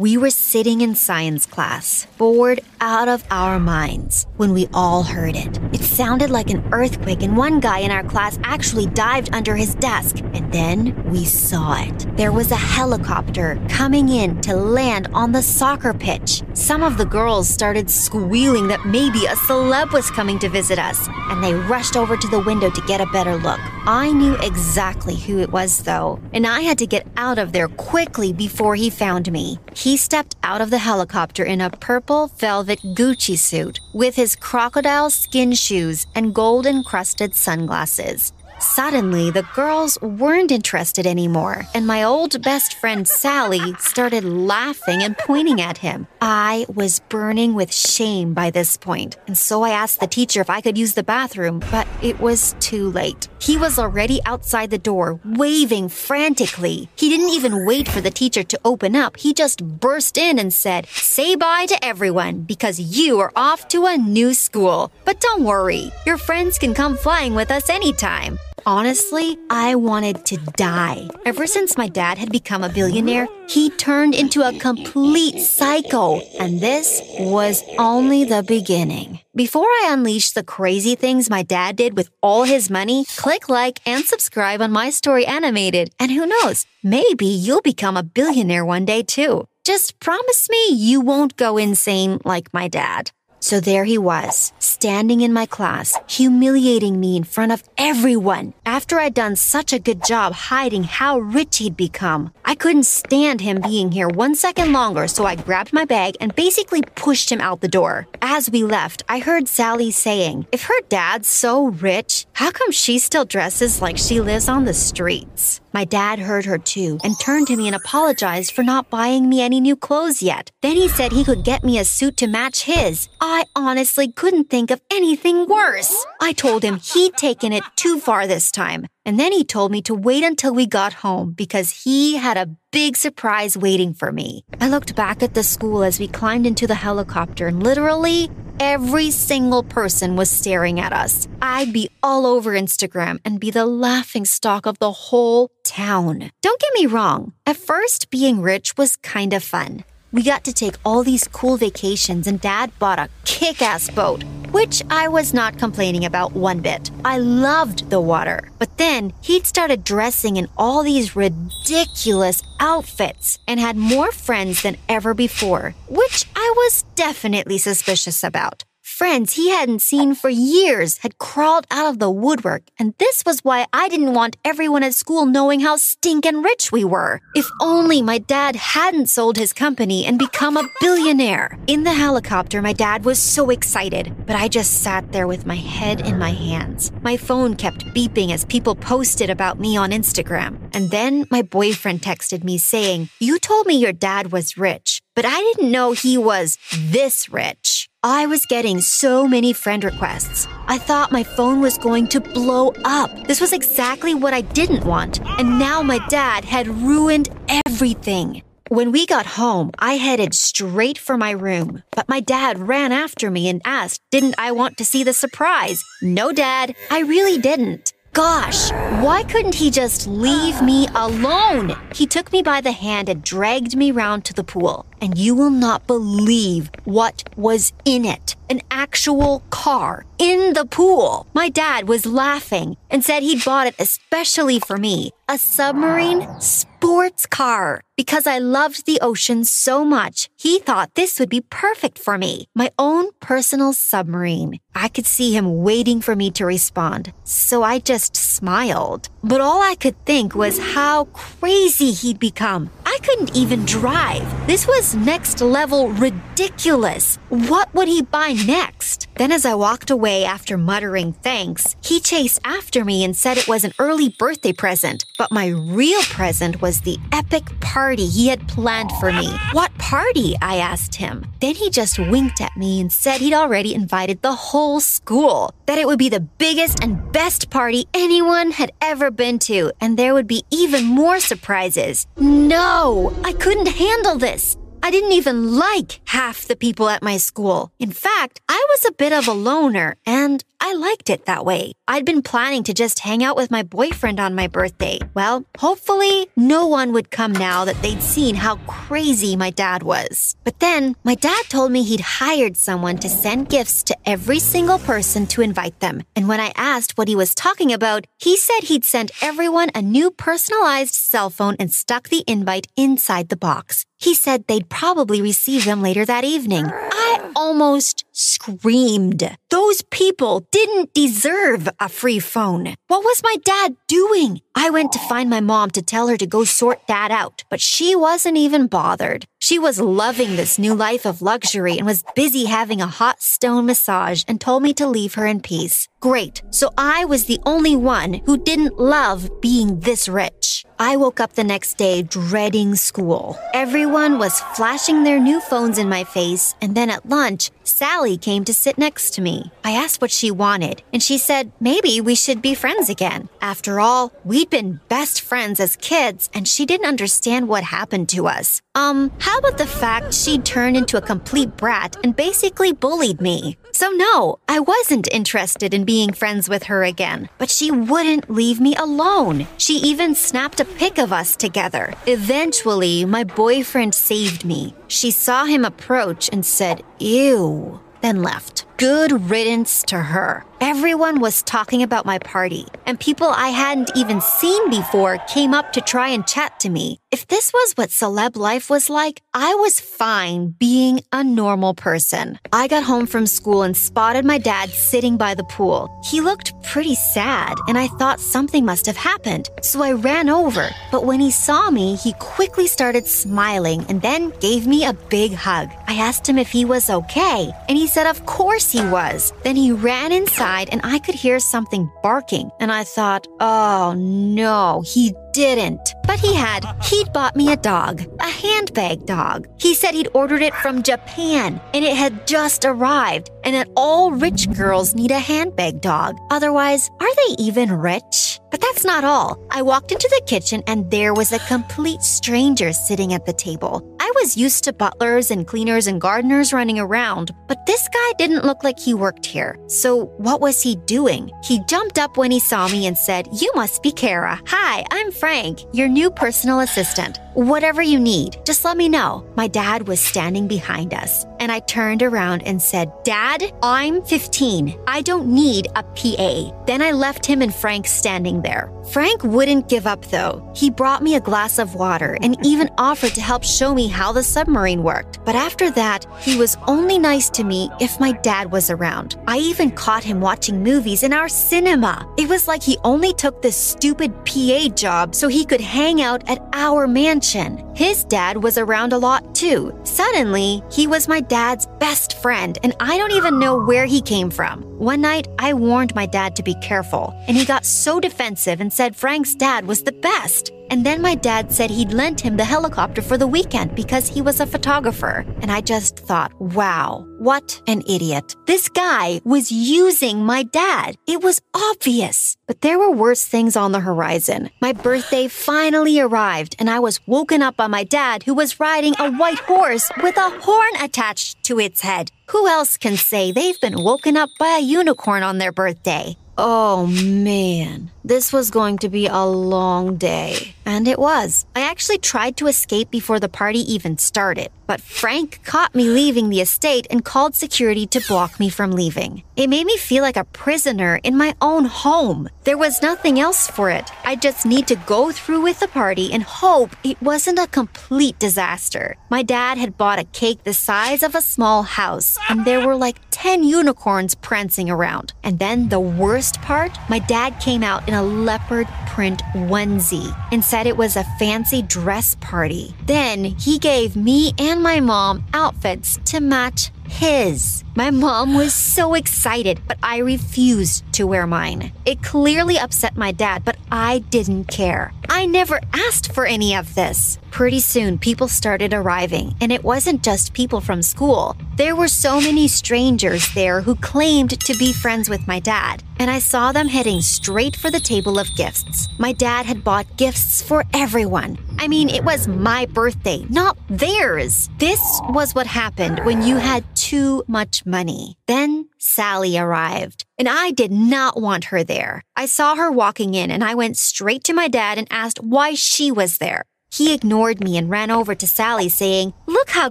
We were sitting in science class, bored out of our minds, when we all heard it. It sounded like an earthquake, and one guy in our class actually dived under his desk. And then we saw it. There was a helicopter coming in to land on the soccer pitch. Some of the girls started squealing that maybe a celeb was coming to visit us, and they rushed over to the window to get a better look. I knew exactly who it was, though, and I had to get out of there quickly before he found me. He stepped out of the helicopter in a purple velvet Gucci suit with his crocodile skin shoes and gold encrusted sunglasses. Suddenly, the girls weren't interested anymore, and my old best friend Sally started laughing and pointing at him. I was burning with shame by this point, and so I asked the teacher if I could use the bathroom, but it was too late. He was already outside the door, waving frantically. He didn't even wait for the teacher to open up, he just burst in and said, Say bye to everyone because you are off to a new school. But don't worry, your friends can come flying with us anytime. Honestly, I wanted to die. Ever since my dad had become a billionaire, he turned into a complete psycho, and this was only the beginning. Before I unleash the crazy things my dad did with all his money, click like and subscribe on my story animated, and who knows, maybe you'll become a billionaire one day too. Just promise me you won't go insane like my dad. So there he was, standing in my class, humiliating me in front of everyone. After I'd done such a good job hiding how rich he'd become, I couldn't stand him being here one second longer, so I grabbed my bag and basically pushed him out the door. As we left, I heard Sally saying, If her dad's so rich, how come she still dresses like she lives on the streets? My dad heard her too and turned to me and apologized for not buying me any new clothes yet. Then he said he could get me a suit to match his. I honestly couldn't think of anything worse. I told him he'd taken it too far this time. And then he told me to wait until we got home because he had a big surprise waiting for me. I looked back at the school as we climbed into the helicopter and literally every single person was staring at us. I'd be all over Instagram and be the laughing stock of the whole town. Don't get me wrong, at first, being rich was kind of fun. We got to take all these cool vacations, and Dad bought a kick ass boat, which I was not complaining about one bit. I loved the water. But then he'd started dressing in all these ridiculous outfits and had more friends than ever before, which I was definitely suspicious about. Friends he hadn't seen for years had crawled out of the woodwork, and this was why I didn't want everyone at school knowing how stinkin' rich we were. If only my dad hadn't sold his company and become a billionaire. In the helicopter, my dad was so excited, but I just sat there with my head in my hands. My phone kept beeping as people posted about me on Instagram. And then my boyfriend texted me saying, You told me your dad was rich, but I didn't know he was this rich. I was getting so many friend requests. I thought my phone was going to blow up. This was exactly what I didn't want. And now my dad had ruined everything. When we got home, I headed straight for my room. But my dad ran after me and asked, Didn't I want to see the surprise? No, Dad, I really didn't. Gosh, why couldn't he just leave me alone? He took me by the hand and dragged me round to the pool. And you will not believe what was in it an actual car in the pool. My dad was laughing and said he'd bought it especially for me a submarine sports car. Because I loved the ocean so much, he thought this would be perfect for me. My own personal submarine. I could see him waiting for me to respond, so I just smiled. But all I could think was how crazy he'd become. Couldn't even drive. This was next level ridiculous. What would he buy next? Then, as I walked away after muttering thanks, he chased after me and said it was an early birthday present. But my real present was the epic party he had planned for me. What party? I asked him. Then he just winked at me and said he'd already invited the whole school, that it would be the biggest and best party anyone had ever been to, and there would be even more surprises. No, I couldn't handle this. I didn't even like half the people at my school. In fact, I was a bit of a loner and I liked it that way. I'd been planning to just hang out with my boyfriend on my birthday. Well, hopefully, no one would come now that they'd seen how crazy my dad was. But then, my dad told me he'd hired someone to send gifts to every single person to invite them. And when I asked what he was talking about, he said he'd sent everyone a new personalized cell phone and stuck the invite inside the box. He said they'd probably receive them later that evening. I almost screamed. Those people didn't deserve a free phone. What was my dad doing? I went to find my mom to tell her to go sort that out, but she wasn't even bothered. She was loving this new life of luxury and was busy having a hot stone massage and told me to leave her in peace. Great. So I was the only one who didn't love being this rich. I woke up the next day dreading school. Everyone was flashing their new phones in my face, and then at lunch, Sally came to sit next to me. I asked what she wanted, and she said maybe we should be friends again. After all, we'd been best friends as kids, and she didn't understand what happened to us. Um, how about the fact she turned into a complete brat and basically bullied me? So no, I wasn't interested in being friends with her again, but she wouldn't leave me alone. She even snapped a pic of us together. Eventually, my boyfriend saved me. She saw him approach and said, Ew, then left. Good riddance to her. Everyone was talking about my party, and people I hadn't even seen before came up to try and chat to me. If this was what celeb life was like, I was fine being a normal person. I got home from school and spotted my dad sitting by the pool. He looked pretty sad, and I thought something must have happened, so I ran over. But when he saw me, he quickly started smiling and then gave me a big hug. I asked him if he was okay, and he said, Of course he was. Then he ran inside and I could hear something barking. And I thought, oh no, he didn't. But he had. He'd bought me a dog, a handbag dog. He said he'd ordered it from Japan and it had just arrived, and that all rich girls need a handbag dog. Otherwise, are they even rich? But that's not all. I walked into the kitchen and there was a complete stranger sitting at the table. I was used to butlers and cleaners and gardeners running around, but this guy didn't look like he worked here. So, what was he doing? He jumped up when he saw me and said, You must be Kara. Hi, I'm Frank, your new personal assistant. Whatever you need, just let me know. My dad was standing behind us, and I turned around and said, Dad, I'm 15. I don't need a PA. Then I left him and Frank standing there. Frank wouldn't give up though. He brought me a glass of water and even offered to help show me how the submarine worked. But after that, he was only nice to me if my dad was around. I even caught him watching movies in our cinema. It was like he only took this stupid PA job so he could hang out at our mansion. His dad was around a lot too. Suddenly, he was my dad's best friend, and I don't even know where he came from. One night, I warned my dad to be careful, and he got so defensive and said Frank's dad was the best. And then my dad said he'd lent him the helicopter for the weekend because he was a photographer. And I just thought, wow, what an idiot. This guy was using my dad. It was obvious. But there were worse things on the horizon. My birthday finally arrived, and I was woken up by my dad, who was riding a white horse with a horn attached to its head. Who else can say they've been woken up by a unicorn on their birthday? Oh man, this was going to be a long day. And it was. I actually tried to escape before the party even started, but Frank caught me leaving the estate and called security to block me from leaving. It made me feel like a prisoner in my own home. There was nothing else for it. I just need to go through with the party and hope it wasn't a complete disaster. My dad had bought a cake the size of a small house, and there were like 10 unicorns prancing around. And then the worst part, my dad came out in a leopard print onesie and said it was a fancy dress party. Then he gave me and my mom outfits to match his. My mom was so excited, but I refused to wear mine. It clearly upset my dad, but I didn't care. I never asked for any of this. Pretty soon, people started arriving, and it wasn't just people from school. There were so many strangers there who claimed to be friends with my dad, and I saw them heading straight for the table of gifts. My dad had bought gifts for everyone I mean, it was my birthday, not theirs. This was what happened when you had too much money. Then Sally arrived, and I did not want her there. I saw her walking in, and I went straight to my dad and asked why she was there. He ignored me and ran over to Sally, saying, Look how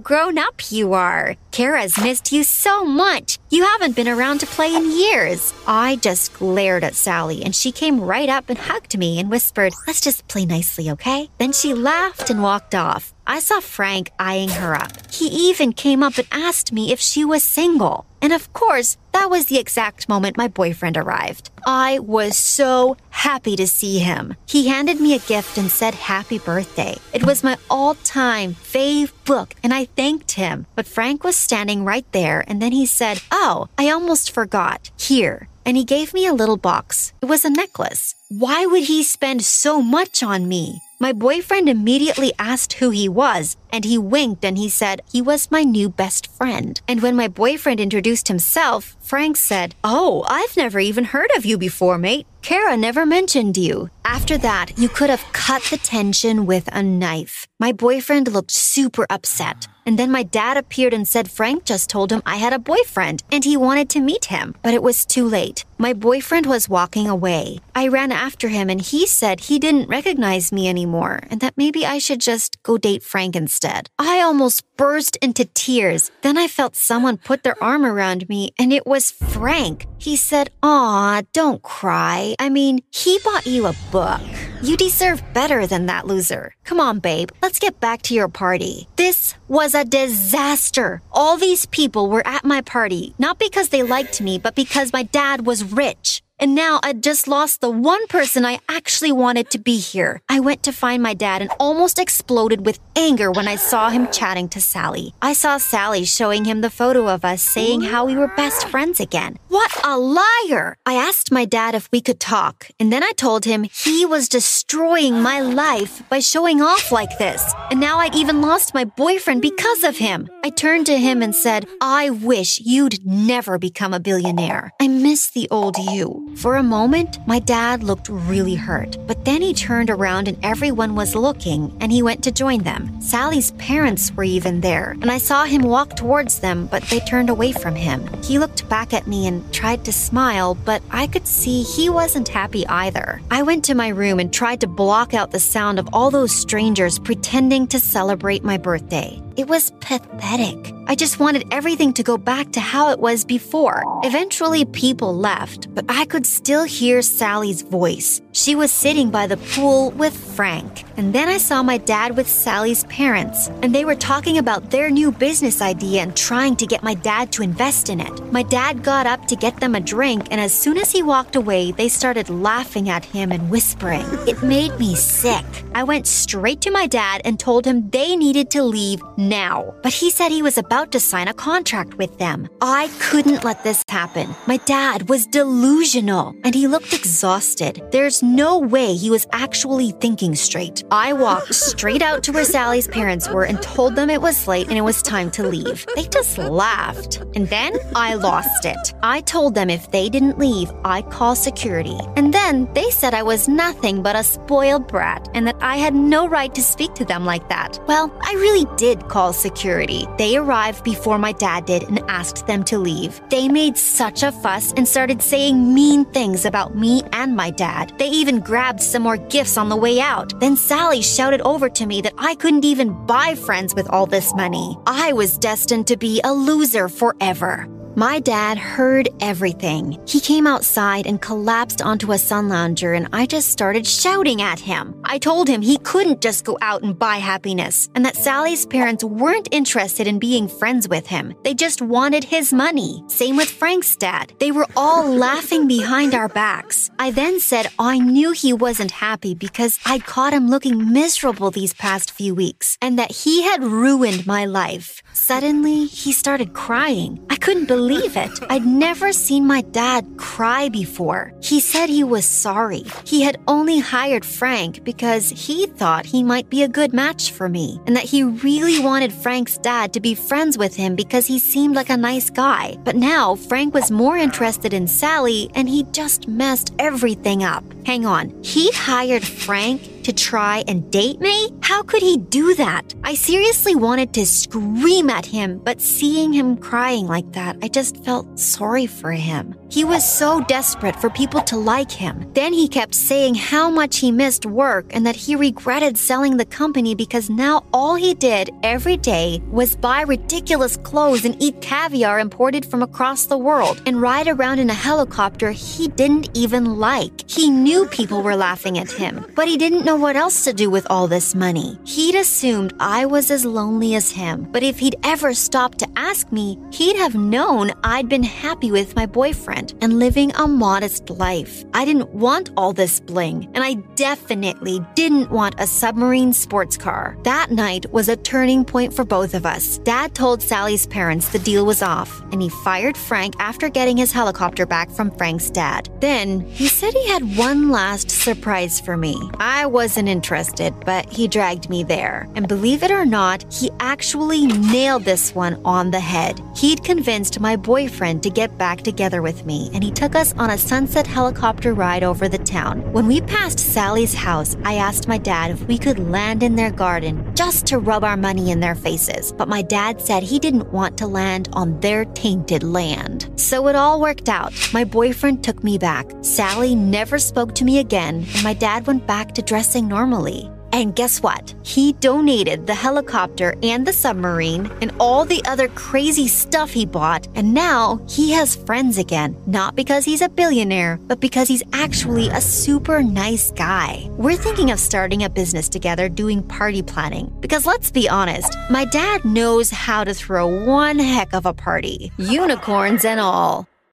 grown up you are. Kara's missed you so much. You haven't been around to play in years. I just glared at Sally, and she came right up and hugged me and whispered, Let's just play nicely, okay? Then she laughed and walked off. I saw Frank eyeing her up. He even came up and asked me if she was single. And of course, that was the exact moment my boyfriend arrived. I was so happy to see him. He handed me a gift and said happy birthday. It was my all time fave book, and I thanked him. But Frank was standing right there, and then he said, Oh, I almost forgot. Here. And he gave me a little box. It was a necklace. Why would he spend so much on me? My boyfriend immediately asked who he was, and he winked and he said he was my new best friend. And when my boyfriend introduced himself, Frank said, Oh, I've never even heard of you before, mate. Kara never mentioned you. After that, you could have cut the tension with a knife. My boyfriend looked super upset. And then my dad appeared and said Frank just told him I had a boyfriend and he wanted to meet him. But it was too late. My boyfriend was walking away. I ran after him and he said he didn't recognize me anymore and that maybe I should just go date Frank instead. I almost burst into tears. Then I felt someone put their arm around me and it was Frank. He said, Aw, don't cry. I mean, he bought you a book. You deserve better than that loser. Come on, babe, let's get back to your party. This was a disaster. All these people were at my party, not because they liked me, but because my dad was rich. And now I just lost the one person I actually wanted to be here. I went to find my dad and almost exploded with anger when I saw him chatting to Sally. I saw Sally showing him the photo of us saying how we were best friends again. What a liar! I asked my dad if we could talk, and then I told him he was destroying my life by showing off like this. And now I'd even lost my boyfriend because of him. I turned to him and said, I wish you'd never become a billionaire. I miss the old you. For a moment, my dad looked really hurt, but then he turned around and everyone was looking and he went to join them. Sally's parents were even there, and I saw him walk towards them, but they turned away from him. He looked back at me and tried to smile, but I could see he wasn't happy either. I went to my room and tried to block out the sound of all those strangers pretending to celebrate my birthday. It was pathetic. I just wanted everything to go back to how it was before. Eventually, people left, but I could still hear Sally's voice. She was sitting by the pool with Frank. And then I saw my dad with Sally's parents, and they were talking about their new business idea and trying to get my dad to invest in it. My dad got up to get them a drink, and as soon as he walked away, they started laughing at him and whispering. It made me sick. I went straight to my dad and told him they needed to leave now. But he said he was about to sign a contract with them. I couldn't let this happen. My dad was delusional and he looked exhausted. There's no way he was actually thinking straight. I walked straight out to where Sally's parents were and told them it was late and it was time to leave. They just laughed. And then I lost it. I told them if they didn't leave, I'd call security. And then they said I was nothing but a spoiled brat and that I had no right to speak to them like that. Well, I really did call security. They arrived before my dad did and asked them to leave. They made such a fuss and started saying mean things about me and my dad. They even grabbed some more gifts on the way out. Then Sally shouted over to me that I couldn't even buy friends with all this money. I was destined to be a loser forever. My dad heard everything. He came outside and collapsed onto a sun lounger, and I just started shouting at him. I told him he couldn't just go out and buy happiness, and that Sally's parents weren't interested in being friends with him. They just wanted his money. Same with Frank's dad. They were all laughing behind our backs. I then said I knew he wasn't happy because I'd caught him looking miserable these past few weeks, and that he had ruined my life. Suddenly, he started crying. I couldn't believe it. I'd never seen my dad cry before. He said he was sorry. He had only hired Frank because he thought he might be a good match for me, and that he really wanted Frank's dad to be friends with him because he seemed like a nice guy. But now, Frank was more interested in Sally, and he just messed everything up. Hang on, he hired Frank to try and date me? How could he do that? I seriously wanted to scream at him, but seeing him crying like that, I just felt sorry for him. He was so desperate for people to like him. Then he kept saying how much he missed work and that he regretted selling the company because now all he did every day was buy ridiculous clothes and eat caviar imported from across the world and ride around in a helicopter he didn't even like. He knew people were laughing at him, but he didn't know what else to do with all this money. He'd assumed I was as lonely as him, but if he'd ever stopped to ask me, he'd have known I'd been happy with my boyfriend and living a modest life. I didn't want all this bling, and I definitely didn't want a submarine sports car. That night was a turning point for both of us. Dad told Sally's parents the deal was off, and he fired Frank after getting his helicopter back from Frank's dad. Then he said he had one last surprise for me. I wasn't interested, but he dragged me there. And believe it or not, he actually nailed this one on the head. He'd convinced my boyfriend to get back together with me and he took us on a sunset helicopter ride over the town. When we passed Sally's house, I asked my dad if we could land in their garden just to rub our money in their faces, but my dad said he didn't want to land on their tainted land. So it all worked out. My boyfriend took me back. Sally never spoke to me again, and my dad went back to dressing normally. And guess what? He donated the helicopter and the submarine and all the other crazy stuff he bought, and now he has friends again. Not because he's a billionaire, but because he's actually a super nice guy. We're thinking of starting a business together doing party planning. Because let's be honest, my dad knows how to throw one heck of a party, unicorns and all.